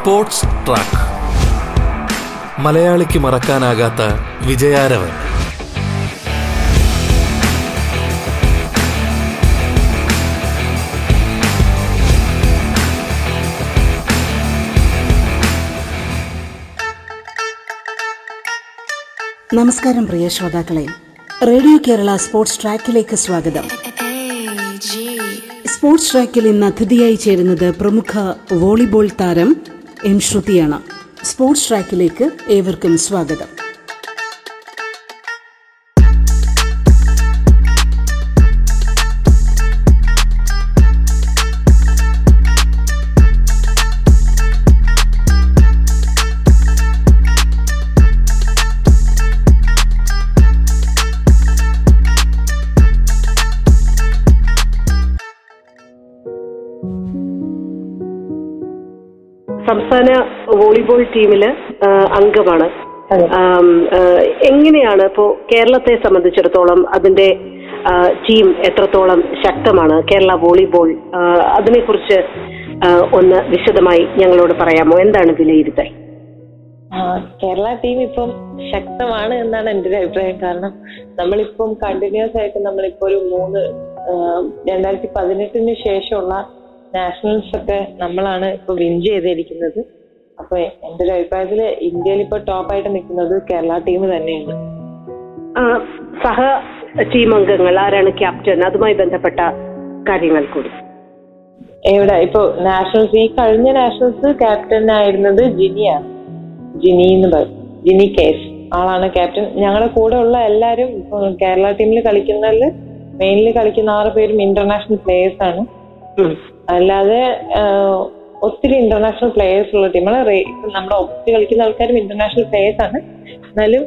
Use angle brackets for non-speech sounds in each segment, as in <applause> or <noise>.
Sports track. മലയാളിക്ക് മറക്കാനാകാത്ത വിജയാരവൻ. നമസ്കാരം പ്രിയ ശ്രോതാക്കളെ. റേഡിയോ കേരള സ്പോർട്സ് ട്രാക്കിലേക്ക് സ്വാഗതം. സ്പോർട്സ് ട്രാക്കിൽ ഇന്ന് അതിഥിയായി ചേരുന്നത് പ്രമുഖ വോളിബോൾ താരം എം ശ്രുതിയാണ്. സ്പോർട്സ് ട്രാക്കിലേക്ക് ഏവർക്കും സ്വാഗതം. ടീമിൽ അംഗമാണ്. എങ്ങനെയാണ് ഇപ്പോ കേരളത്തെ സംബന്ധിച്ചിടത്തോളം അതിന്റെ ടീം എത്രത്തോളം ശക്തമാണ്? കേരള വോളിബോൾ അതിനെ അതിനെക്കുറിച്ച് ഒന്ന് വിശദമായി ഞങ്ങളോട് പറയാമോ? എന്താണ് വിലയിരുത്തൽ? കേരള ടീം ഇപ്പം ശക്തമാണ് എന്നാണ് എന്റെ ഒരു അഭിപ്രായം. കാരണം നമ്മളിപ്പം കണ്ടിന്യൂസ് ആയിട്ട് നമ്മളിപ്പോ ഒരു മൂന്ന് രണ്ടായിരത്തി പതിനെട്ടിന് ശേഷമുള്ള നാഷണൽസ് ഒക്കെ നമ്മളാണ് ഇപ്പൊ വിൻ ചെയ്തിരിക്കുന്നത്. അപ്പൊ എന്റെ ഒരു അഭിപ്രായത്തിൽ ഇന്ത്യയിൽ ഇപ്പൊ ടോപ്പായിട്ട് നിൽക്കുന്നത് കേരള ടീം തന്നെയാണ്. സഹ ടീം അംഗങ്ങൾ ആരാണ് ക്യാപ്റ്റൻ അതുമായി ബന്ധപ്പെട്ട കാര്യങ്ങൾ കൂടി. എവിടെ? ഇപ്പൊ നാഷണൽസ് ഈ കഴിഞ്ഞ നാഷണൽസ് ക്യാപ്റ്റൻ ആയിരുന്നത് ജിനിയാണ് ജിനി എന്ന് പറയും ജിനി കേസ്. ആളാണ് ക്യാപ്റ്റൻ ഞങ്ങളുടെ കൂടെ ഉള്ള എല്ലാരും ഇപ്പൊ കേരള ടീമിൽ കളിക്കുന്നതിൽ മെയിനിൽ കളിക്കുന്ന ആറ് പേരും ഇന്റർനാഷണൽ പ്ലേയേഴ്സ് ആണ്. അല്ലാതെ ഒത്തിരി ഇന്റർനാഷണൽ പ്ലേയേഴ്സ് ഉള്ള ടീമാണ് നമ്മുടെ ഒത്തിരി കളിക്കുന്ന ആൾക്കാരും ഇന്റർനാഷണൽ പ്ലേയേഴ്സ് ആണ്. എന്നാലും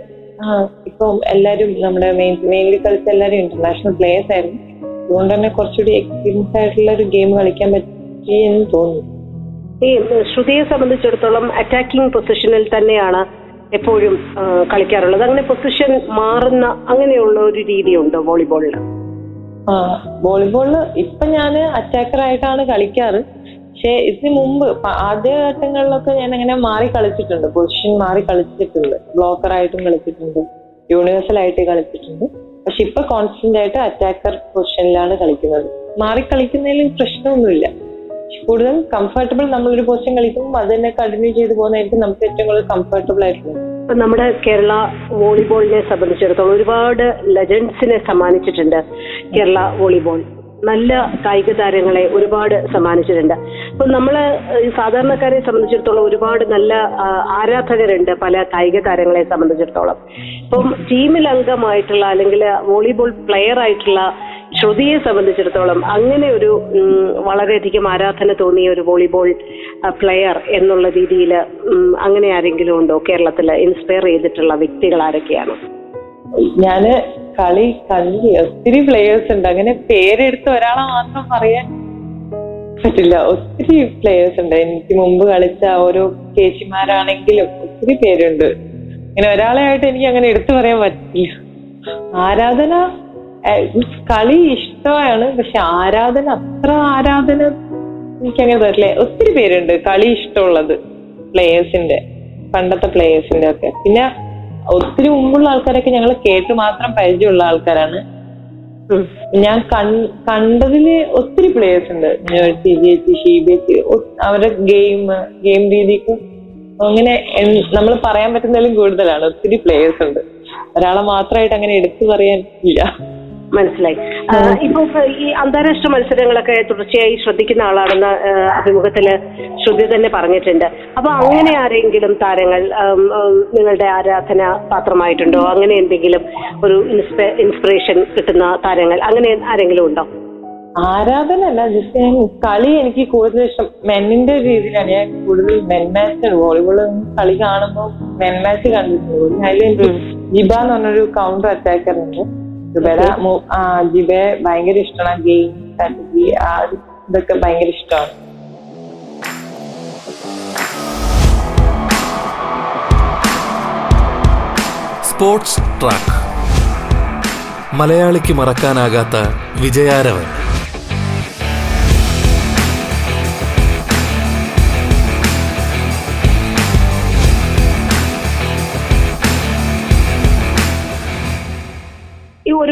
ഇപ്പം എല്ലാരും നമ്മുടെ മെയിൻ മെയിൻലി കളിച്ച എല്ലാരും ഇന്റർനാഷണൽ പ്ലേയേഴ്സ് ആയിരുന്നു. അതുകൊണ്ട് തന്നെ കുറച്ചുകൂടി എക്സ്പീരിയൻസ് ആയിട്ടുള്ള ഒരു ഗെയിം കളിക്കാൻ പറ്റി എന്ന് തോന്നുന്നു. ഈ ശ്രുതിയെ സംബന്ധിച്ചിടത്തോളം അറ്റാക്കിംഗ് പൊസിഷനിൽ തന്നെയാണ് എപ്പോഴും കളിക്കാറുള്ളത്. അങ്ങനെ പൊസിഷൻ മാറുന്ന അങ്ങനെയുള്ള ഒരു രീതിയുണ്ടോ വോളിബോളിൽ ആ വോളിബോളിൽ ഇപ്പൊ ഞാൻ അറ്റാക്കർ ആയിട്ടാണ് കളിക്കാറ്. പക്ഷെ ഇതിന് മുമ്പ് ആദ്യ ആദ്യഘട്ടങ്ങളിലൊക്കെ ഞാൻ അങ്ങനെ മാറി കളിച്ചിട്ടുണ്ട്. പൊസിഷൻ മാറി കളിച്ചിട്ടുണ്ട്. ബ്ലോക്കർ ആയിട്ടും കളിച്ചിട്ടുണ്ട്. യൂണിവേഴ്സൽ ആയിട്ട് കളിച്ചിട്ടുണ്ട്. പക്ഷെ ഇപ്പൊ കോൺസ്റ്റന്റ് ആയിട്ട് അറ്റാക്കർ പൊസിഷനിലാണ് കളിക്കുന്നത്. മാറി കളിക്കുന്നതിൽ പ്രശ്നമൊന്നുമില്ല. കൂടുതൽ കംഫർട്ടബിൾ നമ്മൾ ഒരു പൊസിഷൻ കളിക്കുമ്പോൾ അത് തന്നെ കണ്ടിന്യൂ ചെയ്ത് പോകുന്നതായിരിക്കും നമുക്ക് ഏറ്റവും കൂടുതൽ കംഫർട്ടബിൾ ആയിട്ടുള്ളത്. ഇപ്പൊ നമ്മുടെ കേരള വോളിബോളിനെ സംബന്ധിച്ചിടത്തോളം ഒരുപാട് ലെജൻസിനെ സമ്മാനിച്ചിട്ടുണ്ട് കേരള വോളിബോൾ. നല്ല കായിക താരങ്ങളെ ഒരുപാട് സമ്മാനിച്ചിട്ടുണ്ട്. അപ്പൊ നമ്മൾ സാധാരണക്കാരെ സംബന്ധിച്ചിടത്തോളം ഒരുപാട് നല്ല ആരാധകരുണ്ട് പല കായിക താരങ്ങളെ സംബന്ധിച്ചിടത്തോളം. ഇപ്പം ടീമിൽ അംഗമായിട്ടുള്ള അല്ലെങ്കിൽ വോളിബോൾ പ്ലെയർ ആയിട്ടുള്ള ശ്രുതിയെ സംബന്ധിച്ചിടത്തോളം അങ്ങനെ ഒരു വളരെയധികം ആരാധന തോന്നിയ ഒരു വോളിബോൾ പ്ലെയർ എന്നുള്ള രീതിയിൽ അങ്ങനെ ആരെങ്കിലും ഉണ്ടോ? കേരളത്തിൽ ഇൻസ്പയർ ചെയ്തിട്ടുള്ള വ്യക്തികൾ ആരൊക്കെയാണ്? ഞാൻ കളി കളി ഒത്തിരി പ്ലേയേഴ്സ് ഉണ്ട്. അങ്ങനെ പേരെടുത്ത് ഒരാളെ മാത്രം പറയാൻ പറ്റില്ല. ഒത്തിരി പ്ലേയേഴ്സ് ഉണ്ട്. എനിക്ക് മുമ്പ് കളിച്ച ഓരോ ചേച്ചിമാരാണെങ്കിലും ഒത്തിരി പേരുണ്ട്. ഇങ്ങനെ ഒരാളെ ആയിട്ട് എനിക്ക് അങ്ങനെ എടുത്തു പറയാൻ പറ്റില്ല. ആരാധന കളി ഇഷ്ടമാണ്. പക്ഷെ ആരാധന അത്ര ആരാധന എനിക്കങ്ങനെ തരില്ല ഒത്തിരി പേരുണ്ട് കളി ഇഷ്ടമുള്ളത് പ്ലേയേഴ്സിന്റെ പണ്ടത്തെ പ്ലേയേഴ്സിന്റെ ഒക്കെ. പിന്നെ ഒത്തിരി മുമ്പുള്ള ആൾക്കാരൊക്കെ ഞങ്ങൾ കേട്ട് മാത്രം പരിചയമുള്ള ആൾക്കാരാണ്. ഞാൻ കണ്ടതിൽ ഒത്തിരി പ്ലേയേഴ്സ് ഉണ്ട്. C B H C B H അവരുടെ ഗെയിം ഗെയിം രീതിക്കും അങ്ങനെ നമ്മൾ പറയാൻ പറ്റുന്നതിലും കൂടുതലാണ്. ഒത്തിരി പ്ലേയേഴ്സ് ഉണ്ട്. ഒരാളെ മാത്രമായിട്ട് അങ്ങനെ എടുത്തു പറയാൻ ഇല്ല. മനസ്സിലായി. ഇപ്പൊ ഈ അന്താരാഷ്ട്ര മത്സരങ്ങളൊക്കെ തുടർച്ചയായി ശ്രദ്ധിക്കുന്ന ആളാണെന്ന് അഭിമുഖത്തിൽ ശ്രുതി തന്നെ പറഞ്ഞിട്ടുണ്ട്. അപ്പൊ അങ്ങനെ ആരെങ്കിലും താരങ്ങൾ നിങ്ങളുടെ ആരാധന പാത്രമായിട്ടുണ്ടോ? അങ്ങനെ എന്തെങ്കിലും ഒരു ഇൻസ്പിറേഷൻ കിട്ടുന്ന താരങ്ങൾ അങ്ങനെ ആരെങ്കിലും ഉണ്ടോ? ആരാധന അല്ല ജസ്റ്റ് ഞാൻ കളി എനിക്ക് കൂടുതൽ ഇഷ്ടം മെന്നിന്റെ രീതിയിലാണ്. ഞാൻ കൂടുതൽ മെൻ മാച്ച് വോളിബോൾ കളി കാണുമ്പോൾ മെൻ മാച്ച് കണ്ടിട്ടുണ്ട്. അതിൽ എനിക്ക് ജിബ എന്ന് പറഞ്ഞൊരു കൗണ്ടർ അറ്റാക്കർ ഉണ്ട്. ആ ജിബയെ ഭയങ്കര ഇഷ്ടമാണ് ഗെയിം സ്ട്രാറ്റജി ആ ഒരു ഇതൊക്കെ ഭയങ്കര ഇഷ്ടമാണ്. സ്പോർട്സ് ട്രാക്ക് മലയാളിക്ക് മറക്കാനാകാത്ത വിജയാരവൻ.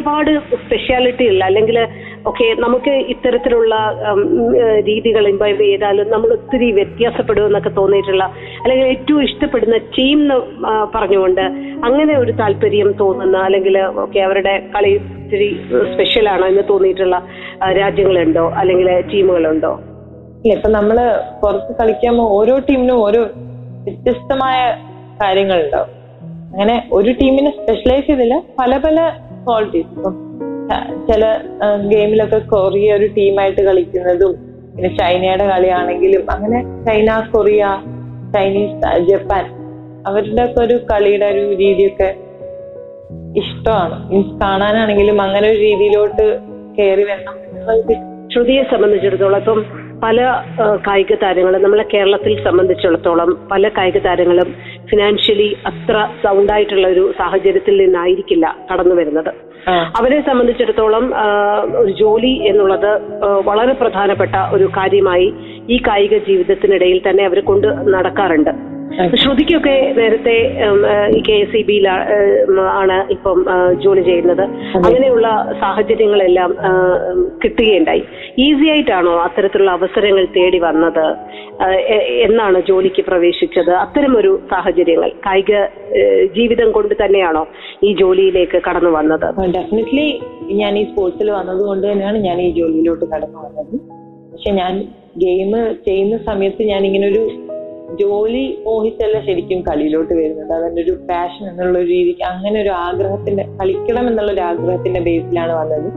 ഒരുപാട് സ്പെഷ്യാലിറ്റി ഉള്ള അല്ലെങ്കിൽ ഓക്കെ നമുക്ക് ഇത്തരത്തിലുള്ള രീതികൾ ഇമ്പൈവ് ചെയ്താലും നമ്മൾ ഒത്തിരി വ്യത്യാസപ്പെടും എന്നൊക്കെ തോന്നിയിട്ടുള്ള അല്ലെങ്കിൽ ഏറ്റവും ഇഷ്ടപ്പെടുന്ന ടീം എന്ന് പറഞ്ഞുകൊണ്ട് അങ്ങനെ ഒരു താല്പര്യം തോന്നുന്ന അല്ലെങ്കിൽ ഓക്കെ അവരുടെ കളി ഇത്തിരി സ്പെഷ്യലാണോ എന്ന് തോന്നിയിട്ടുള്ള രാജ്യങ്ങളുണ്ടോ? അല്ലെങ്കിൽ ടീമുകളുണ്ടോ ഇല്ല ഇപ്പൊ നമ്മൾ പുറത്ത് കളിക്കുമ്പോൾ ഓരോ ടീമിനും ഓരോ വ്യത്യസ്തമായ കാര്യങ്ങളുണ്ടാവും. അങ്ങനെ ഒരു ടീമിനെ സ്പെഷ്യലൈസ് ചെയ്തില്ല. പല പല ക്വാളിറ്റീസ് ഇപ്പം. ചില ഗെയിമിലൊക്കെ കൊറിയ ഒരു ടീമായിട്ട് കളിക്കുന്നതും പിന്നെ ചൈനയുടെ കളിയാണെങ്കിലും അങ്ങനെ ചൈന കൊറിയ ചൈനീസ് ജപ്പാൻ അവരുടെ ഒക്കെ ഒരു കളിയുടെ ഒരു രീതിയൊക്കെ ഇഷ്ടമാണ്. മീൻസ് കാണാനാണെങ്കിലും അങ്ങനെ ഒരു രീതിയിലോട്ട് കയറി വരണം ശ്രുതിയെ സംബന്ധിച്ചിടത്തോളം ഇപ്പം പല കായിക താരങ്ങളും നമ്മളെ കേരളത്തിൽ സംബന്ധിച്ചിടത്തോളം പല കായിക താരങ്ങളും ഫിനാൻഷ്യലി അത്ര സൗണ്ട് ആയിട്ടുള്ള ഒരു സാഹചര്യത്തിൽ നിന്നായിരിക്കില്ല കടന്നു വരുന്നത്. അവരെ സംബന്ധിച്ചിടത്തോളം ഒരു ജോലി എന്നുള്ളത് വളരെ പ്രധാനപ്പെട്ട ഒരു കാര്യമായി ഈ കായിക ജീവിതത്തിനിടയിൽ തന്നെ അവർ കൊണ്ട് നടക്കാറുണ്ട് ശ്രുതിക്കൊക്കെ നേരത്തെ കെ എസ് ഇ ബിയിൽ ആണ് ഇപ്പം ജോലി ചെയ്യുന്നത്. അങ്ങനെയുള്ള സാഹചര്യങ്ങളെല്ലാം കിട്ടുകയുണ്ടായി. ഈസി ആയിട്ടാണോ അത്തരത്തിലുള്ള അവസരങ്ങൾ തേടി വന്നത്? എന്നാണ് ജോലിക്ക് പ്രവേശിച്ചത്? അത്തരമൊരു സാഹചര്യങ്ങൾ കായിക ജീവിതം കൊണ്ട് തന്നെയാണോ ഈ ജോലിയിലേക്ക് കടന്നു വന്നത്? ഡെഫിനറ്റ്ലി ഞാൻ ഈ സ്പോർട്സിൽ വന്നത് കൊണ്ട് തന്നെയാണ് ഞാൻ ഈ ജോലിയിലോട്ട് കടന്നു വന്നത്. പക്ഷെ ഞാൻ ഗെയിം ചെയ്യുന്ന സമയത്ത് ഞാൻ ഇങ്ങനെ ഒരു ജോലി മോഹിച്ചല്ല ശരിക്കും കളിയിലോട്ട് വരുന്നത്. അതിന്റെ ഒരു പാഷൻ എന്നുള്ള ഒരു രീതിക്ക് അങ്ങനെ ഒരു ആഗ്രഹത്തിന്റെ കളിക്കണം എന്നുള്ള ഒരു ആഗ്രഹത്തിന്റെ ബേസിലാണ് വന്നത്.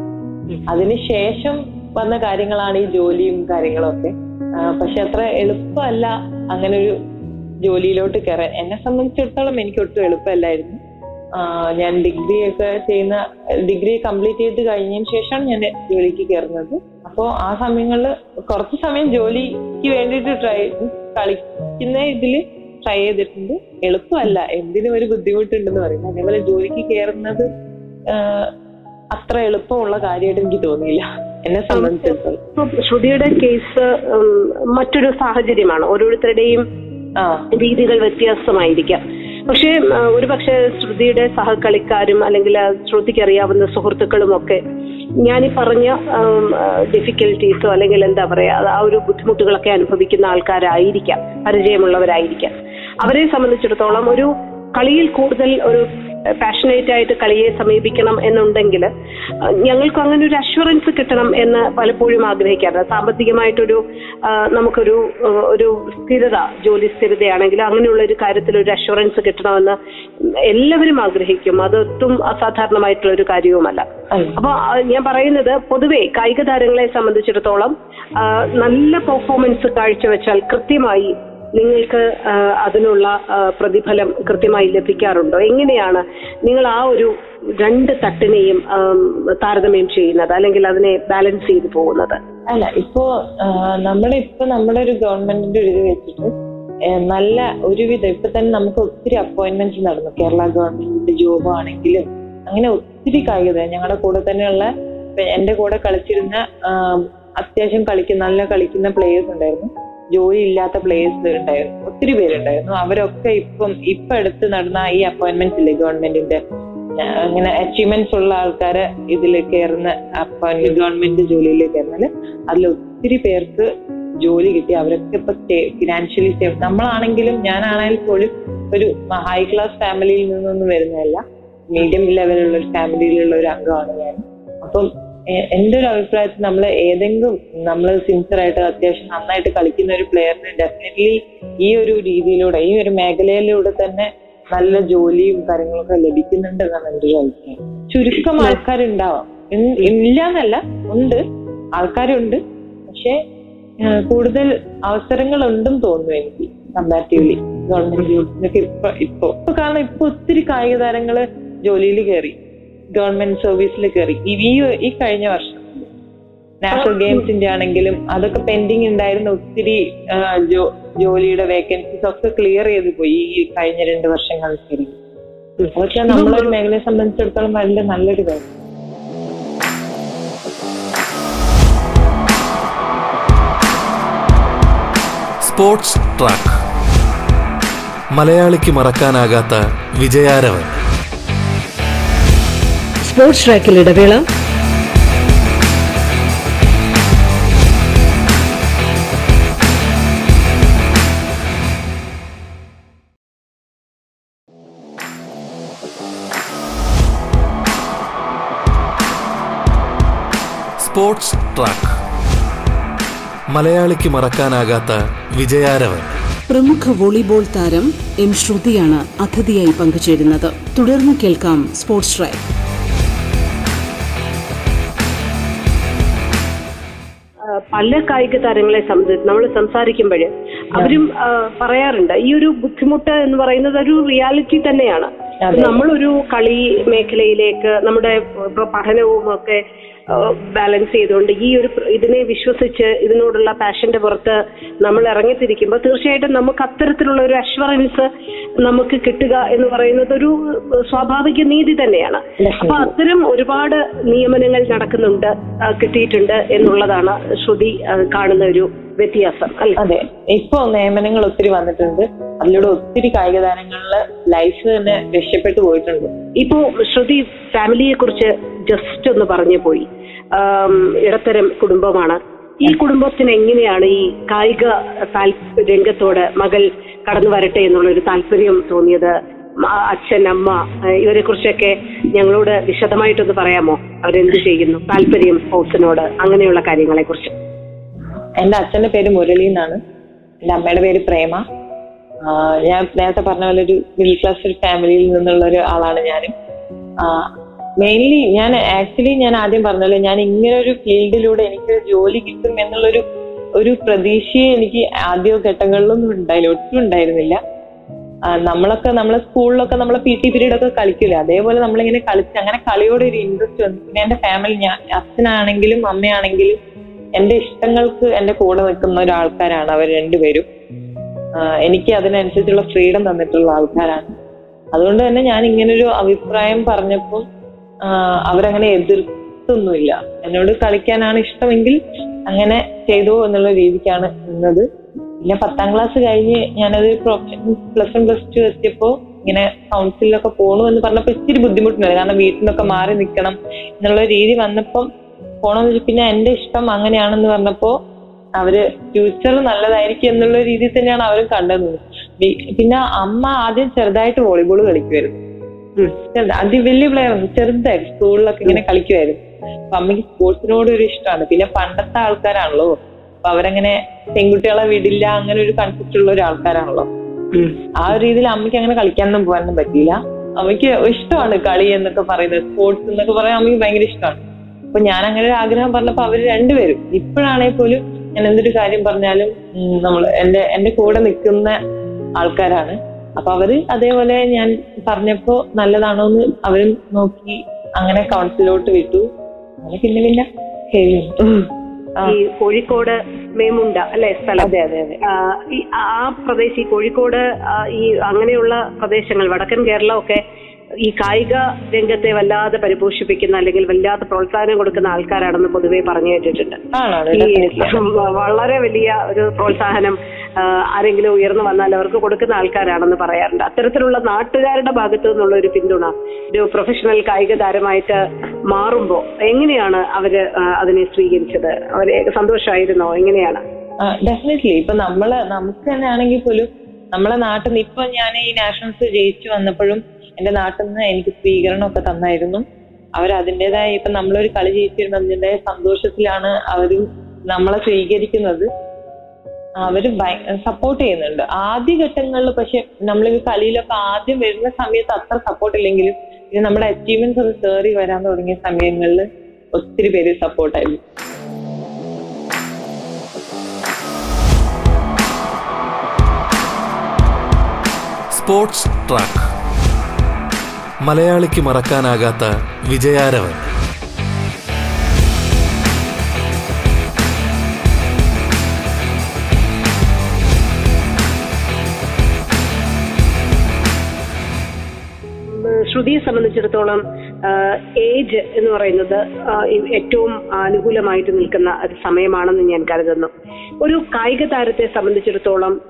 അതിനുശേഷം വന്ന കാര്യങ്ങളാണ് ഈ ജോലിയും കാര്യങ്ങളും ഒക്കെ പക്ഷെ അത്ര എളുപ്പമല്ല അങ്ങനെ ഒരു ജോലിയിലോട്ട് കയറാൻ. എന്നെ സംബന്ധിച്ചിടത്തോളം എനിക്ക് ഒട്ടും എളുപ്പമല്ലായിരുന്നു. ഞാൻ ഡിഗ്രി ഒക്കെ ചെയ്യുന്ന ഡിഗ്രി കംപ്ലീറ്റ് ചെയ്ത് കഴിഞ്ഞതിന് ശേഷമാണ് ഞാൻ ജോലിക്ക് കയറുന്നത്. അപ്പോൾ ആ സമയങ്ങളിൽ കുറച്ച് സമയം ജോലിക്ക് വേണ്ടിയിട്ട് ട്രൈ കളിക്കുന്ന ഇതിൽ ട്രൈ ചെയ്തിട്ടുണ്ട്. എളുപ്പമല്ല. എന്തിനും ഒരു ബുദ്ധിമുട്ടുണ്ടെന്ന് പറയുന്നത്. അതേപോലെ ജോലിക്ക് കയറുന്നത് അത്ര എളുപ്പമുള്ള കാര്യമായിട്ട് എനിക്ക് തോന്നിയില്ല. എന്നെ സംബന്ധിച്ചിടത്തോളം. ശ്രുതിയുടെ കേസ് മറ്റൊരു സാഹചര്യമാണ്. ഓരോരുത്തരുടെയും രീതികൾ വ്യത്യാസമായിരിക്കാം. പക്ഷേ ഒരു പക്ഷേ ശ്രുതിയുടെ സഹകളിക്കാരും അല്ലെങ്കിൽ ശ്രുതിക്ക് അറിയാവുന്ന സുഹൃത്തുക്കളും ഒക്കെ ഞാൻ ഈ പറഞ്ഞ ഡിഫിക്കൽട്ടീസോ അല്ലെങ്കിൽ എന്താ പറയാ ആ ഒരു ബുദ്ധിമുട്ടുകളൊക്കെ അനുഭവിക്കുന്ന ആൾക്കാരായിരിക്കാം പരിചയമുള്ളവരായിരിക്കാം. അവരെ സംബന്ധിച്ചിടത്തോളം ഒരു കളിയിൽ കൂടുതൽ ഒരു പാഷനേറ്റ് ആയിട്ട് കളിയെ സമീപിക്കണം എന്നുണ്ടെങ്കിൽ ഞങ്ങൾക്ക് അങ്ങനെ ഒരു അഷുറൻസ് കിട്ടണം എന്ന് പലപ്പോഴും ആഗ്രഹിക്കാറുണ്ട്. സാമ്പത്തികമായിട്ടൊരു നമുക്കൊരു ഒരു സ്ഥിരത ജോലി സ്ഥിരതയാണെങ്കിൽ അങ്ങനെയുള്ള ഒരു കാര്യത്തിൽ ഒരു അഷുറൻസ് കിട്ടണമെന്ന് എല്ലാവരും ആഗ്രഹിക്കും. അതൊട്ടും അസാധാരണമായിട്ടുള്ള ഒരു കാര്യവുമല്ല. അപ്പൊ ഞാൻ പറയുന്നത് പൊതുവെ കായിക താരങ്ങളെ സംബന്ധിച്ചിടത്തോളം നല്ല പെർഫോമൻസ് കാഴ്ചവെച്ചാൽ കൃത്യമായി നിങ്ങൾക്ക് അതിനുള്ള പ്രതിഫലം കൃത്യമായി ലഭിക്കാറുണ്ടോ? എങ്ങനെയാണ് നിങ്ങൾ ആ ഒരു രണ്ട് തട്ടിനെയും താരതമ്യം ചെയ്യുന്നത്? അല്ലെങ്കിൽ അതിനെ ബാലൻസ് ചെയ്തു പോകുന്നത്? അല്ല ഇപ്പോ നമ്മുടെ ഇപ്പൊ നമ്മുടെ ഒരു ഗവൺമെന്റിന്റെ ഒരു ഇത് വെച്ചിട്ട് നല്ല ഒരുവിധം ഇപ്പൊ തന്നെ നമുക്ക് ഒത്തിരി അപ്പോയിന്റ്മെന്റ്സ് നടന്നു. കേരള ഗവൺമെന്റിന്റെ ജോബ് ആണെങ്കിലും അങ്ങനെ ഒത്തിരി കായികത. ഞങ്ങളുടെ കൂടെ തന്നെയുള്ള എന്റെ കൂടെ കളിച്ചിരുന്ന അത്യാവശ്യം കളിക്കുന്ന നല്ല കളിക്കുന്ന പ്ലേയേഴ്സ് ഉണ്ടായിരുന്നു. ജോലി ഇല്ലാത്ത പ്ലേയേഴ്സ് ഉണ്ടായിരുന്നു ഒത്തിരി പേരുണ്ടായിരുന്നു. അവരൊക്കെ ഇപ്പം ഇപ്പൊ അടുത്ത് നടന്ന ഈ അപ്പോയിന്റ്മെന്റ്സ് ഇല്ലേ ഗവൺമെന്റിന്റെ അങ്ങനെ അച്ചീവ്മെന്റ്സ് ഉള്ള ആൾക്കാരെ ഇതിൽ കയറുന്ന അപ്പോയിന്റ്മെന്റ് ഗവൺമെന്റ് ജോലിയിൽ കയറുന്നത് അതിൽ ഒത്തിരി പേർക്ക് ജോലി കിട്ടി. അവരൊക്കെ ഇപ്പൊ ഫിനാൻഷ്യലി സേഫ് നമ്മളാണെങ്കിലും ഞാനാണെങ്കിൽ പോലും ഒരു ഹൈ ക്ലാസ് ഫാമിലിയിൽ നിന്നൊന്നും വരുന്നതല്ല. മീഡിയം ലെവലുള്ള ഒരു ഫാമിലിയിലുള്ള ഒരു അംഗമാണ് ഞാൻ. അപ്പം എന്റെ ഒരു അഭിപ്രായത്തിൽ നമ്മൾ ഏതെങ്കിലും നമ്മൾ സിൻസിയർ ആയിട്ട് അത്യാവശ്യം നന്നായിട്ട് കളിക്കുന്ന ഒരു പ്ലെയറിന് ഡെഫിനറ്റ്ലി ഈ ഒരു രീതിയിലൂടെ ഈ ഒരു മേഖലയിലൂടെ തന്നെ നല്ല ജോലിയും കാര്യങ്ങളൊക്കെ ലഭിക്കുന്നുണ്ട് എന്നാണ് എന്റെ ഒരു അഭിപ്രായം. ചുരുക്കം ആൾക്കാരുണ്ടാവാം. ഇല്ല എന്നല്ല ഉണ്ട്. ആൾക്കാരുണ്ട്. പക്ഷെ കൂടുതൽ അവസരങ്ങൾ ഉണ്ടെന്ന് തോന്നുന്നു എനിക്ക് കമ്പാരിറ്റീവ്ലി ഗവൺമെന്റ് ജോലി ഇപ്പൊ ഇപ്പൊ. ഇപ്പൊ കാരണം ഇപ്പൊ ഒത്തിരി കായിക താരങ്ങൾ ജോലിയിൽ കയറി ഗവൺമെന്റ് സർവീസിൽ കയറി ഈ ഈ- കഴിഞ്ഞ വർഷം. നാഷണൽ ഗെയിംസിന്റെ ആണെങ്കിലും അതൊക്കെ പെൻഡിങ് ഉണ്ടായിരുന്ന ഒത്തിരി ജോലിയുടെ വേക്കൻസീസ് ഒക്കെ ക്ലിയർ ചെയ്ത് പോയി ഈ കഴിഞ്ഞ രണ്ട് വർഷങ്ങൾക്ക് അതൊക്കെ നമ്മളൊരു മേഖലയെ സംബന്ധിച്ചിടത്തോളം വളരെ നല്ലൊരു കാര്യം. Sports track. മലയാളിക്ക് മറക്കാനാകാത്ത വിജയാരവൻ. സ്പോർട്സ് ട്രാക്കിൽ ഇടവേള. Sports track. മലയാളിക്ക് മറക്കാനാകാത്ത വിജയാരവൻ. പ്രമുഖ വോളിബോൾ താരം എം ശ്രുതിയാണ് അതിഥിയായി പങ്കുചേരുന്നത്. തുടർന്ന് കേൾക്കാം സ്പോർട്സ് ട്രാക്ക്. പല കായിക താരങ്ങളെ സംബന്ധിച്ച് നമ്മൾ സംസാരിക്കുമ്പോൾ അവരും പറയാറുണ്ട് ഈ ഒരു ബുദ്ധിമുട്ട് എന്ന് പറയുന്നത് ഒരു റിയാലിറ്റി തന്നെയാണ്. നമ്മളൊരു കളി മേഖലയിലേക്ക് നമ്മുടെ പഠനവും ഒക്കെ ബാലൻസ് ചെയ്തുകൊണ്ട് ഈ ഒരു ഇതിനെ വിശ്വസിച്ച് ഇതിനോടുള്ള പാഷന്റെ പുറത്ത് നമ്മൾ ഇറങ്ങിത്തിരിക്കുമ്പോൾ തീർച്ചയായിട്ടും നമുക്ക് അത്തരത്തിലുള്ള ഒരു അഷ്വറൻസ് നമുക്ക് കിട്ടുക എന്ന് പറയുന്നത് ഒരു സ്വാഭാവിക നീതി തന്നെയാണ്. അപ്പൊ അത്തരം ഒരുപാട് നിയമനങ്ങൾ നടക്കുന്നുണ്ട് കിട്ടിയിട്ടുണ്ട് എന്നുള്ളതാണ് ശ്രുതി കാണുന്ന ഒരു വ്യത്യാസം. അല്ലെ അതെ. ഇപ്പൊ നിയമനങ്ങൾ ഒത്തിരി വന്നിട്ടുണ്ട്. അതിലൂടെ ഒത്തിരി കായിക താരങ്ങളിൽ ലൈഫ് തന്നെ രക്ഷപ്പെട്ടു പോയിട്ടുണ്ട്. ഇപ്പോ ശ്രുതി ഫാമിലിയെ കുറിച്ച് ജസ്റ്റ് ഒന്ന് പറഞ്ഞു പോയി. ഇടത്തരം കുടുംബമാണ്. ഈ കുടുംബത്തിന് എങ്ങനെയാണ് ഈ കായിക രംഗത്തോട് മകൾ കടന്നു വരട്ടെ എന്നുള്ള ഒരു താല്പര്യം തോന്നിയത്? അച്ഛൻ അമ്മ ഇവരെ കുറിച്ചൊക്കെ ഞങ്ങളോട് വിശദമായിട്ടൊന്ന് പറയാമോ? അവരെന്ത് ചെയ്യുന്നു? താല്പര്യം സ്പോർട്സിനോട് അങ്ങനെയുള്ള കാര്യങ്ങളെ കുറിച്ച് എന്റെ അച്ഛന്റെ പേര് മുരളി എന്നാണ്. എന്റെ അമ്മയുടെ പേര് പ്രേമ. ഞാൻ നേരത്തെ പറഞ്ഞ പോലെ ഒരു മിഡിൽ ക്ലാസ് ഒരു ഫാമിലിയിൽ നിന്നുള്ള ഒരു ആളാണ് ഞാനും. മെയിൻലി ഞാൻ ആക്ച്വലി ഞാൻ ആദ്യം പറഞ്ഞല്ലോ ഞാൻ ഇങ്ങനെ ഒരു ഫീൽഡിലൂടെ എനിക്ക് ജോലി കിട്ടും എന്നുള്ളൊരു ഒരു പ്രതീക്ഷയെ എനിക്ക് ആദ്യ ഘട്ടങ്ങളിലൊന്നും ഉണ്ടായില്ല ഒട്ടും ഉണ്ടായിരുന്നില്ല. നമ്മളൊക്കെ നമ്മളെ സ്കൂളിലൊക്കെ നമ്മളെ പി ടി പീരീഡ് ഒക്കെ കളിക്കില്ല? അതേപോലെ നമ്മളിങ്ങനെ കളിച്ച് അങ്ങനെ കളിയോട് ഒരു ഇൻട്രസ്റ്റ് വന്നു. പിന്നെ എന്റെ ഫാമിലി ഞാൻ അച്ഛനാണെങ്കിലും അമ്മയാണെങ്കിലും എന്റെ ഇഷ്ടങ്ങൾക്ക് എന്റെ കൂടെ നിൽക്കുന്ന ഒരാൾക്കാരാണ് അവർ രണ്ടുപേരും. എനിക്ക് അതിനനുസരിച്ചുള്ള ഫ്രീഡം തന്നിട്ടുള്ള ആൾക്കാരാണ്. അതുകൊണ്ട് തന്നെ ഞാൻ ഇങ്ങനൊരു അഭിപ്രായം പറഞ്ഞപ്പോൾ അവരങ്ങനെ എതിർത്തൊന്നുമില്ല. എന്നോട് കളിക്കാനാണ് ഇഷ്ടമെങ്കിൽ അങ്ങനെ ചെയ്തു എന്നുള്ള രീതിക്കാണ് നിന്നത്. പിന്നെ പത്താം ക്ലാസ് കഴിഞ്ഞ് ഞാനത് പ്ലസ് വൺ പ്ലസ് ടു എത്തിയപ്പോ ഇങ്ങനെ കൗൺസിലൊക്കെ പോണു എന്ന് പറഞ്ഞപ്പോ ഇച്ചിരി ബുദ്ധിമുട്ടുണ്ടായിരുന്നു കാരണം വീട്ടിൽ നിന്നൊക്കെ മാറി നിൽക്കണം എന്നുള്ള രീതി വന്നപ്പം പോണെന്ന് പിന്നെ എന്റെ ഇഷ്ടം അങ്ങനെയാണെന്ന് പറഞ്ഞപ്പോ അവർ ഫ്യൂച്ചർ നല്ലതായിരിക്കും എന്നുള്ള രീതിയിൽ തന്നെയാണ് അവരും കണ്ടത്. പിന്നെ അമ്മ ആദ്യം ചെറുതായിട്ട് വോളിബോൾ കളിക്കുമായിരുന്നു അതി വലിയ പ്ലെയർ ചെറുതായിരുന്നു. സ്കൂളിലൊക്കെ ഇങ്ങനെ കളിക്കുമായിരുന്നു അപ്പൊ അമ്മയ്ക്ക് സ്പോർട്സിനോട് ഒരു ഇഷ്ടമാണ്. പിന്നെ പണ്ടത്തെ ആൾക്കാരാണല്ലോ. അപ്പൊ അവരങ്ങനെ പെൺകുട്ടികളെ വിടില്ല അങ്ങനെ ഒരു കൺസെപ്റ്റ് ഉള്ള ഒരു ആൾക്കാരാണല്ലോ. ആ ഒരു രീതിയിൽ അമ്മയ്ക്ക് അങ്ങനെ കളിക്കാനൊന്നും പോകാനൊന്നും പറ്റിയില്ല. അമ്മയ്ക്ക് ഇഷ്ടമാണ് കളി എന്നൊക്കെ പറയുന്നത് സ്പോർട്സ് എന്നൊക്കെ പറയാൻ അമ്മയ്ക്ക് ഭയങ്കര ഇഷ്ടമാണ്. അപ്പൊ ഞാൻ അങ്ങനെ ഒരു ആഗ്രഹം പറഞ്ഞപ്പോ അവർ രണ്ടുപേരും. ഇപ്പോഴാണെങ്കിൽ പോലും ഞാൻ എന്തൊരു കാര്യം പറഞ്ഞാലും നമ്മൾ എന്റെ എന്റെ കൂടെ നിൽക്കുന്ന ആൾക്കാരാണ്. അപ്പൊ അവർ അതേപോലെ ഞാൻ പറഞ്ഞപ്പോ നല്ലതാണോ എന്ന് അവരും നോക്കി അങ്ങനെ കൗൺസിലോട്ട് വിട്ടു. അങ്ങനെ പിന്നെ പിന്നെ കഴിഞ്ഞു ഈ കോഴിക്കോട് മേമുണ്ട അല്ലെ സ്ഥലം? അതെ അതെ അതെ. ആ, പ്രദേശം ഈ കോഴിക്കോട് ഈ അങ്ങനെയുള്ള പ്രദേശങ്ങൾ വടക്കൻ കേരളം ഒക്കെ ഈ കായിക രംഗത്തെ വല്ലാതെ പരിപോഷിപ്പിക്കുന്ന അല്ലെങ്കിൽ വല്ലാതെ പ്രോത്സാഹനം കൊടുക്കുന്ന ആൾക്കാരാണെന്ന് പൊതുവെ പറഞ്ഞു കേട്ടിട്ടുണ്ട്. ഈ വളരെ വലിയ ഒരു പ്രോത്സാഹനം ആരെങ്കിലും ഉയർന്നു വന്നാൽ അവർക്ക് കൊടുക്കുന്ന ആൾക്കാരാണെന്ന് പറയാറുണ്ട്. അത്തരത്തിലുള്ള നാട്ടുകാരുടെ ഭാഗത്തു നിന്നുള്ള ഒരു പിന്തുണ ഒരു പ്രൊഫഷണൽ കായിക താരമായിട്ട് മാറുമ്പോ എങ്ങനെയാണ് അവർ അതിനെ സ്വീകരിച്ചത്? അവർ സന്തോഷമായിരുന്നോ? എങ്ങനെയാണ്? ഡെഫിനറ്റ്ലി ഇപ്പൊ നമ്മൾ നമുക്ക് തന്നെ ആണെങ്കിൽ പോലും നമ്മളെ നാട്ടിൽ നിന്ന് ഇപ്പൊ ഞാൻ ഈ നാഷണൽസ് ജയിച്ചു വന്നപ്പോഴും എന്റെ നാട്ടിൽ നിന്ന് എനിക്ക് സ്വീകരണം ഒക്കെ തന്നായിരുന്നു. അവർ അതിന്റെതായ ഇപ്പൊ നമ്മളൊരു കളി ജയിച്ചു എന്ന് അതിന്റെതായ സന്തോഷത്തിലാണ് അവർ നമ്മളെ സ്വീകരിക്കുന്നത്. അവർ സപ്പോർട്ട് ചെയ്യുന്നുണ്ട്. ആദ്യ ഘട്ടങ്ങളിൽ പക്ഷെ നമ്മൾ ഈ കളിയിലൊക്കെ ആദ്യം വരുന്ന സമയത്ത് അത്ര സപ്പോർട്ട് ഇല്ലെങ്കിലും പിന്നെ നമ്മുടെ അച്ചീവ്മെന്റ്സ് ഒന്ന് കയറി വരാൻ തുടങ്ങിയ സമയങ്ങളിൽ ഒത്തിരി പേര് സപ്പോർട്ടായിരുന്നു സ്പോർട്സ് ട്രാക്ക്. മലയാളിക്ക് മറക്കാനാകാത്ത വിജയാരവൻ. ശ്രുതിയെ സംബന്ധിച്ചിടത്തോളം ഏജ് എന്ന് പറയുന്നത് ഏറ്റവും അനുകൂലമായിട്ട് നിൽക്കുന്ന ഒരു സമയമാണെന്ന് ഞാൻ കരുതുന്നു. ഒരു കായിക താരത്തെ സംബന്ധിച്ചിടത്തോളം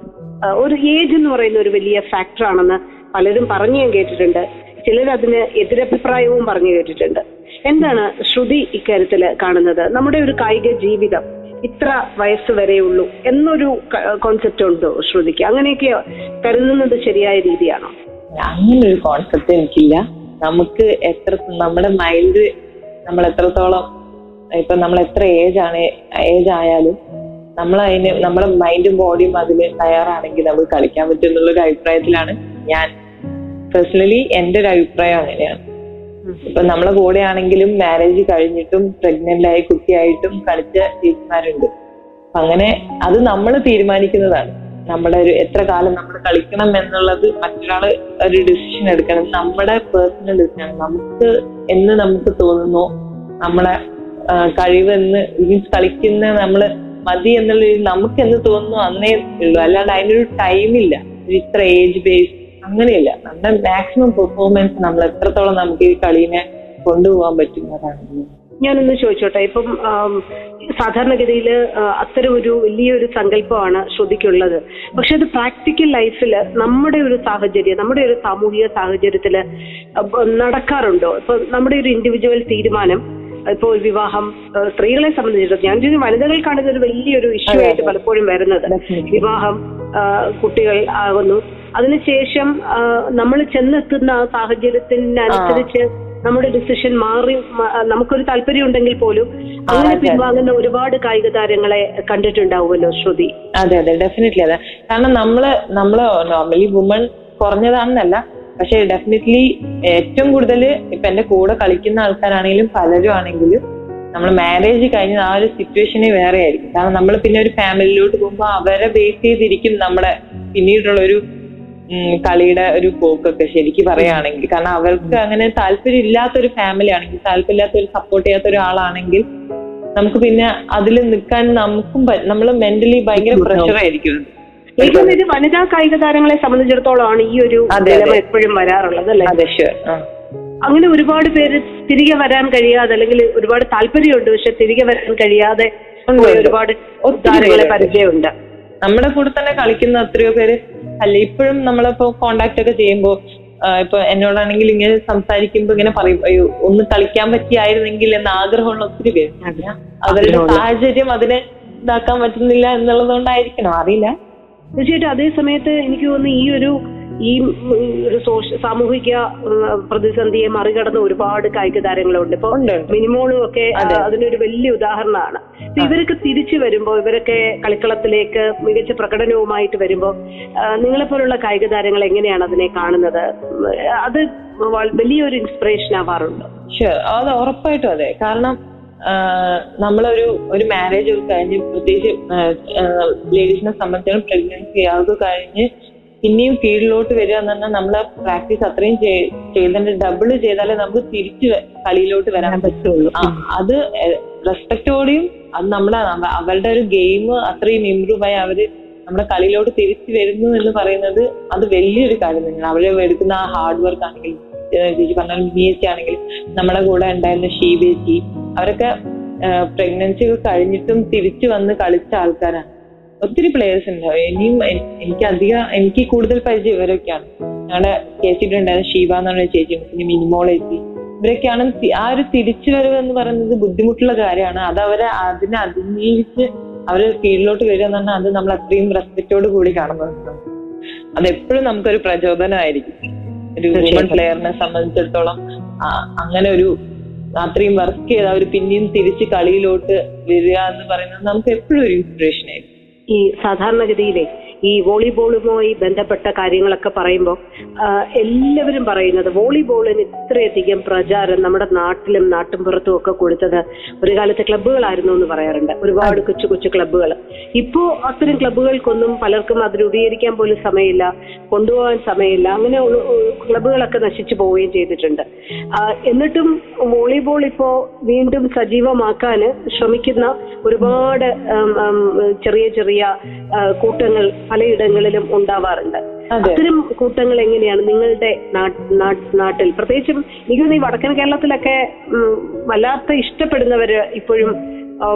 ഒരു ഏജ് എന്ന് പറയുന്ന ഒരു വലിയ ഫാക്ടറാണെന്ന് പലരും പറഞ്ഞു ഞാൻ കേട്ടിട്ടുണ്ട്. ചിലർ അതിന് എതിരഭിപ്രായവും പറഞ്ഞു കേട്ടിട്ടുണ്ട്. എന്താണ് ശ്രുതി ഇക്കാര്യത്തിൽ കാണുന്നത്? നമ്മുടെ ഒരു കായിക ജീവിതം ഇത്ര വയസ്സ് വരെയുള്ളൂ എന്നൊരു കോൺസെപ്റ്റ് ഉണ്ടോ ശ്രുതിക്ക്? അങ്ങനെയൊക്കെ കരുതുന്നത് ശരിയായ രീതിയാണോ? അങ്ങനെ ഒരു കോൺസെപ്റ്റ് എനിക്കില്ല. നമുക്ക് എത്ര നമ്മുടെ മൈൻഡ് നമ്മൾ എത്രത്തോളം ഇപ്പൊ നമ്മൾ എത്ര ഏജ് ആണ് ഏജ് ആയാലും നമ്മൾ അതിന് നമ്മുടെ മൈൻഡും ബോഡിയും അതിന് തയ്യാറാണെങ്കിൽ നമുക്ക് കളിക്കാൻ പറ്റും എന്നുള്ളൊരു അഭിപ്രായത്തിലാണ് ഞാൻ പേഴ്സണലി എന്റെ ഒരു അഭിപ്രായം അങ്ങനെയാണ്. ഇപ്പൊ നമ്മളെ കൂടെ ആണെങ്കിലും മാരേജ് കഴിഞ്ഞിട്ടും പ്രഗ്നന്റ് ആയി കുട്ടിയായിട്ടും കളിച്ച ചേച്ചിമാരുണ്ട്. അങ്ങനെ അത് നമ്മൾ തീരുമാനിക്കുന്നതാണ്. നമ്മുടെ ഒരു എത്ര കാലം നമ്മൾ കളിക്കണം എന്നുള്ളത് മറ്റൊരാൾ ഒരു ഡിസിഷൻ എടുക്കണം. നമ്മുടെ പേഴ്സണൽ ഡിസിഷൻ നമുക്ക് എന്ന് നമുക്ക് തോന്നുന്നു നമ്മളെ കഴിവെന്ന് മീൻസ് കളിക്കുന്ന നമ്മൾ മതി എന്നുള്ള നമുക്ക് എന്ന് തോന്നുന്നു അന്നേ ഉള്ളൂ. അല്ലാണ്ട് അതിനൊരു ടൈമില്ല ഇത്ര ഏജ് ബേസ് അങ്ങനെയില്ല. നമ്മുടെ മാക്സിമം പെർഫോമൻസ് നമ്മൾ എത്രത്തോളം നമുക്ക് ഈ കളീനെ കൊണ്ടുപോകാൻ പറ്റുന്നതാണ് ഞാനൊന്ന് ചോദിച്ചോട്ടെ. ഇപ്പം സാധാരണഗതിയിൽ അത്തരം ഒരു വലിയൊരു സങ്കല്പമാണ് ശ്രുതിക്കുള്ളത്. പക്ഷെ അത് പ്രാക്ടിക്കൽ ലൈഫിൽ നമ്മുടെ ഒരു സാഹചര്യം നമ്മുടെ ഒരു സാമൂഹിക സാഹചര്യത്തിൽ നടക്കാറുണ്ടോ? ഇപ്പൊ നമ്മുടെ ഒരു ഇൻഡിവിജ്വൽ തീരുമാനം ഇപ്പോൾ വിവാഹം സ്ത്രീകളെ സംബന്ധിച്ചിടത്തോളം ഞാൻ വനിതകൾക്കാണ് ഇതൊരു വലിയൊരു ഇഷ്യൂ ആയിട്ട് പലപ്പോഴും വരുന്നത്. വിവാഹം കുട്ടികൾ ആകുന്നു അതിനുശേഷം നമ്മൾ ചെന്നെത്തുന്ന ആ. സാഹചര്യത്തിനനുസരിച്ച് നമ്മുടെ ഡിസിഷൻ മാറി നമുക്കൊരു താല്പര്യം ഉണ്ടെങ്കിൽ പോലും അങ്ങനെ പിൻവാങ്ങുന്ന ഒരുപാട് കായിക താരങ്ങളെ കണ്ടിട്ടുണ്ടാവുമല്ലോ ശ്രുതി. അതെ അതെ ഡെഫിനറ്റ്ലി അതെ. കാരണം നമ്മൾ നമ്മൾ നോർമലി വുമൺ കുറഞ്ഞതാണെന്നല്ല. പക്ഷെ ഡെഫിനറ്റ്ലി ഏറ്റവും കൂടുതൽ ഇപ്പൊ എന്റെ കൂടെ കളിക്കുന്ന ആൾക്കാരാണെങ്കിലും പലരും ആണെങ്കിലും നമ്മൾ മാരേജ് കഴിഞ്ഞ ആ ഒരു സിറ്റുവേഷനെ വേറെ ആയിരിക്കും കാരണം നമ്മൾ പിന്നെ ഒരു ഫാമിലിയിലോട്ട് പോകുമ്പോൾ അവരെ ബേസ് ചെയ്തിരിക്കും നമ്മുടെ പിന്നീടുള്ള ഒരു കളിയുടെ ഒരു പോക്കൊക്കെ ശരിക്ക് പറയുകയാണെങ്കിൽ കാരണം അവർക്ക് അങ്ങനെ താല്പര്യം ഇല്ലാത്ത ഒരു ഫാമിലി ആണെങ്കിൽ താല്പര്യമില്ലാത്ത ഒരു സപ്പോർട്ട് ചെയ്യാത്ത ഒരാളാണെങ്കിൽ നമുക്ക് പിന്നെ അതിൽ നിൽക്കാൻ നമുക്കും നമ്മൾ മെന്റലി ഭയങ്കര പ്രഷർ ആയിരിക്കും. തോന്നുന്നു ഇത് വനിതാ കായിക താരങ്ങളെ സംബന്ധിച്ചിടത്തോളമാണ് ഈ ഒരു. എപ്പോഴും വരാറുള്ളത് അല്ലെ? അതെ ഷുവർ അങ്ങനെ ഒരുപാട് പേര് തിരികെ വരാൻ കഴിയാതെ അല്ലെങ്കിൽ ഒരുപാട് താല്പര്യമുണ്ട് പക്ഷെ തിരികെ വരാൻ കഴിയാതെ. ഒരുപാട് താരങ്ങളെ. പരിചയമുണ്ട്. നമ്മുടെ കൂടെ തന്നെ കളിക്കുന്ന എത്രയോ പേര് അല്ല? ഇപ്പോഴും നമ്മളിപ്പോ കോണ്ടാക്ട് ഒക്കെ ചെയ്യുമ്പോ ആ, ഇപ്പൊ എന്നോടാണെങ്കിൽ ഇങ്ങനെ സംസാരിക്കുമ്പോ ഇങ്ങനെ പറയും അയ്യോ ഒന്ന് കളിക്കാൻ പറ്റിയായിരുന്നെങ്കിൽ എന്ന ആഗ്രഹമുള്ള ഒത്തിരി പേര് അവരുടെ സാഹചര്യം അതിനെ ഇതാക്കാൻ പറ്റുന്നില്ല എന്നുള്ളത് കൊണ്ടായിരിക്കണം അറിയില്ല. തീർച്ചയായിട്ടും അതേ സമയത്ത് എനിക്ക് തോന്നുന്നു ഈ ഒരു ഈ ഒരു സോഷ്യ സാമൂഹിക പ്രതിസന്ധിയെ മറികടന്ന് ഒരുപാട് കായിക താരങ്ങളുണ്ട് ഇപ്പൊ. മിനിമോളും ഒക്കെ അതിനൊരു വലിയ ഉദാഹരണമാണ്. ഇവരൊക്കെ തിരിച്ചു വരുമ്പോ ഇവരൊക്കെ കളിക്കളത്തിലേക്ക് മികച്ച പ്രകടനവുമായിട്ട് വരുമ്പോ നിങ്ങളെ പോലുള്ള കായിക താരങ്ങൾ എങ്ങനെയാണ് അതിനെ കാണുന്നത്? അത് വലിയൊരു ഇൻസ്പിറേഷൻ ആവാറുണ്ട്? ഷുവർ അത് ഉറപ്പായിട്ടും അതെ. കാരണം നമ്മളൊരു ഒരു മാരേജ് ഒക്കെ കഴിഞ്ഞ് പ്രത്യേകിച്ച് ലേഡീസിനെ സംബന്ധിച്ചിടത്തോളം പ്രഗ്നൻസി അതൊക്കെ കഴിഞ്ഞ് പിന്നെയും കീഴിലോട്ട് വരിക എന്ന് പറഞ്ഞാൽ നമ്മളെ പ്രാക്ടീസ് അത്രയും ചെയ്- ചെയ്തതിന്റെ ഡബിൾ ചെയ്താലേ നമുക്ക് തിരിച്ച് കളിയിലോട്ട് വരാൻ പറ്റുള്ളൂ. അത് റെസ്പെക്റ്റോടെയും അത് നമ്മളെ അവ- അവരുടെ ഒരു ഗെയിം അത്രയും ഇമ്പ്രൂവ് ആയി അവർ നമ്മുടെ കളിയിലോട്ട് തിരിച്ചു വരുന്നു എന്ന് പറയുന്നത് അത് വലിയൊരു കാര്യം തന്നെയാണ്. അവർ എടുക്കുന്ന ആ ഹാർഡ് വർക്ക് ആണെങ്കിലും ചേച്ചി പറഞ്ഞാൽ മീച്ചി ആണെങ്കിലും നമ്മുടെ കൂടെ ഉണ്ടായിരുന്ന ഷീബേച്ചി അവരൊക്കെ പ്രഗ്നൻസി കഴിഞ്ഞിട്ടും തിരിച്ചു വന്ന് കളിച്ച ആൾക്കാരാണ്. ഒത്തിരി പ്ലേയേഴ്സ് ഉണ്ടാവും ഇനിയും എനിക്ക് അധികം എനിക്ക് കൂടുതൽ പരിചയം ഇവരൊക്കെയാണ്. ഞങ്ങളുടെ ചേച്ചിയുടെ ഉണ്ടായിരുന്ന. ഷീബ എന്ന് പറഞ്ഞ ചേച്ചി പിന്നെ മിനിമോൾ ചേച്ചി ഇവരൊക്കെയാണ് ആ ഒരു തിരിച്ചു വരവ് എന്ന് പറയുന്നത് ബുദ്ധിമുട്ടുള്ള കാര്യമാണ്. അത് അവരെ അതിനെ അതിജീവിച്ച് അവർ ഫീൽഡിലോട്ട് വരിക എന്ന് പറഞ്ഞാൽ അത് നമ്മൾ അത്രയും റെസ്പെക്റ്റോട് കൂടി കാണുന്നത്. അതെപ്പോഴും നമുക്കൊരു പ്രചോദനമായിരിക്കും. ഒരു വുമൺ പ്ലെയറിനെ സംബന്ധിച്ചിടത്തോളം അങ്ങനെ ഒരു അത്രയും വർക്ക് ചെയ്ത് അവർ പിന്നെയും തിരിച്ച് കളിയിലോട്ട് വരിക എന്ന് പറയുന്നത് നമുക്ക് എപ്പോഴും ഒരു ഇൻസ്പിറേഷൻ ആയിരിക്കും. ഈ സാധാരണഗതിയിലെ ഈ വോളിബോളുമായി ബന്ധപ്പെട്ട കാര്യങ്ങളൊക്കെ പറയുമ്പോൾ എല്ലാവരും പറയുന്നത് വോളിബോളിന് ഇത്രയധികം പ്രചാരം നമ്മുടെ നാട്ടിലും നാട്ടിൻപുറത്തും ഒക്കെ കൊടുത്തത് ഒരു കാലത്ത് ക്ലബ്ബുകളായിരുന്നു എന്ന് പറയാറുണ്ട്. ഒരുപാട് കൊച്ചു കൊച്ചു ക്ലബ്ബുകൾ. ഇപ്പോ അത്തരം ക്ലബ്ബുകൾക്കൊന്നും പലർക്കും അത് രൂപീകരിക്കാൻ പോലും സമയമില്ല കൊണ്ടുപോകാൻ സമയമില്ല അങ്ങനെ ക്ലബ്ബുകളൊക്കെ നശിച്ചു പോവുകയും ചെയ്തിട്ടുണ്ട്. എന്നിട്ടും വോളിബോൾ ഇപ്പോ വീണ്ടും സജീവമാക്കാൻ ശ്രമിക്കുന്ന ഒരുപാട് ചെറിയ ചെറിയ കൂട്ടങ്ങൾ പലയിടങ്ങളിലും ഉണ്ടാവാറുണ്ട്. അതെ. അത്തരം കൂട്ടങ്ങൾ എങ്ങനെയാണ് നിങ്ങളുടെ നാട്ടിൽ? പ്രത്യേകിച്ചും എനിക്ക് ഈ വടക്കൻ കേരളത്തിലൊക്കെ വല്ലാത്ത ഇഷ്ടപ്പെടുന്നവര് ഇപ്പോഴും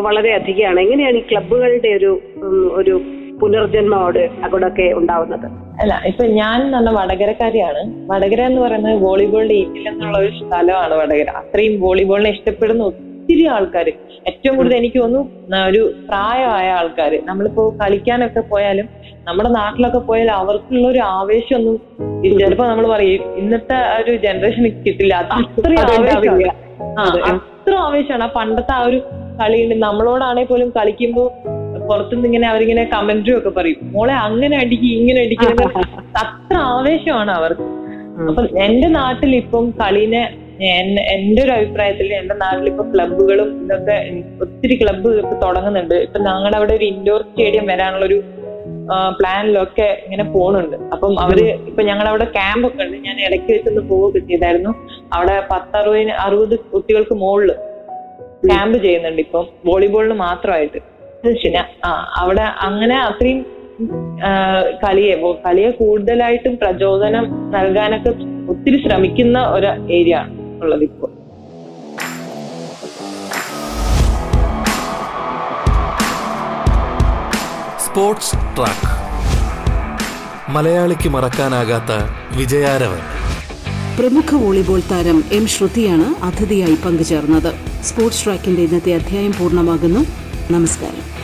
വളരെ അധികമാണ്. എങ്ങനെയാണ് ഈ ക്ലബുകളുടെ ഒരു ഒരു ഒരു പുനർജന്മോട് അവിടെയൊക്കെ ഉണ്ടാവുന്നത്? അല്ല ഇപ്പൊ ഞാൻ നല്ല പറഞ്ഞ വടകരക്കാരിയാണ്. വടകര എന്ന് പറയുന്നത് വോളിബോൾ ലീഗിൽ എന്നുള്ള ഒരു സ്ഥലമാണ് വടകര. അത്രയും വോളിബോളിനെ ഇഷ്ടപ്പെടുന്ന ഒത്തിരി ആൾക്കാർ ഏറ്റവും കൂടുതൽ എനിക്ക് തോന്നുന്നു ഒരു പ്രായമായ ആൾക്കാർ നമ്മളിപ്പോ കളിക്കാനൊക്കെ പോയാലും നമ്മുടെ നാട്ടിലൊക്കെ പോയാൽ അവർക്കുള്ള ഒരു ആവേശമൊന്നും ചിലപ്പോ നമ്മൾ പറയും ഇന്നത്തെ ആ ഒരു ജനറേഷന് കിട്ടില്ല. അത് അത്രയും ആ, അത്ര ആവേശമാണ്. ആ പണ്ടത്തെ ആ ഒരു കളിയുണ്ട് നമ്മളോടാണെങ്കിൽ പോലും കളിക്കുമ്പോൾ പുറത്തുനിന്ന് ഇങ്ങനെ അവരിങ്ങനെ കമന്റും ഒക്കെ പറയും. മോളെ അങ്ങനെ അടിക്കും ഇങ്ങനെ അടിക്കുന്നത് <laughs> അത്ര ആവേശമാണ് അവർക്ക്. അപ്പൊ എന്റെ നാട്ടിൽ ഇപ്പം കളിനെ എൻ- എന്റെ ഒരു അഭിപ്രായത്തിൽ എന്റെ നാട്ടിൽ ഇപ്പൊ ക്ലബുകളും ഇതൊക്കെ ഒത്തിരി ക്ലബ്ബ് ഇപ്പൊ തുടങ്ങുന്നുണ്ട്. ഇപ്പൊ ഞങ്ങളുടെ അവിടെ ഒരു ഇൻഡോർ സ്റ്റേഡിയം വരാനുള്ള ഒരു പ്ലാനിലൊക്കെ ഇങ്ങനെ പോണുണ്ട്. അപ്പം അവർ ഇപ്പൊ ഞങ്ങളുടെ അവിടെ ക്യാമ്പ് ഒക്കെ ഉണ്ട്. ഞാൻ ഇടയ്ക്ക് വെച്ചൊന്ന് പോവുകയൊക്കെ ചെയ്തായിരുന്നു അവിടെ പത്തറുപതിന് അറുപത് കുട്ടികൾക്ക് മുകളിൽ ക്യാമ്പ് ചെയ്യുന്നുണ്ട് ഇപ്പം. വോളിബോളിന് മാത്രമായിട്ട്. ആ അവിടെ അങ്ങനെ അത്രയും കളിയെ കളിയെ കൂടുതലായിട്ടും പ്രചോദനം നൽകാനൊക്കെ ഒത്തിരി ശ്രമിക്കുന്ന ഒരു ഏരിയ ആണ്. ഉള്ളത് ഇപ്പോൾ സ്പോർട്സ് ട്രാക്ക്. മലയാളിക്ക് മറക്കാനാകാത്ത വിജയാരവൻ. പ്രമുഖ വോളിബോൾ താരം എം ശ്രുതിയാണ് അതിഥിയായി പങ്കുചേർന്നത്. സ്പോർട്സ് ട്രാക്കിന്റെ ഇന്നത്തെ അധ്യായം പൂർണമാകുന്നു. നമസ്കാരം.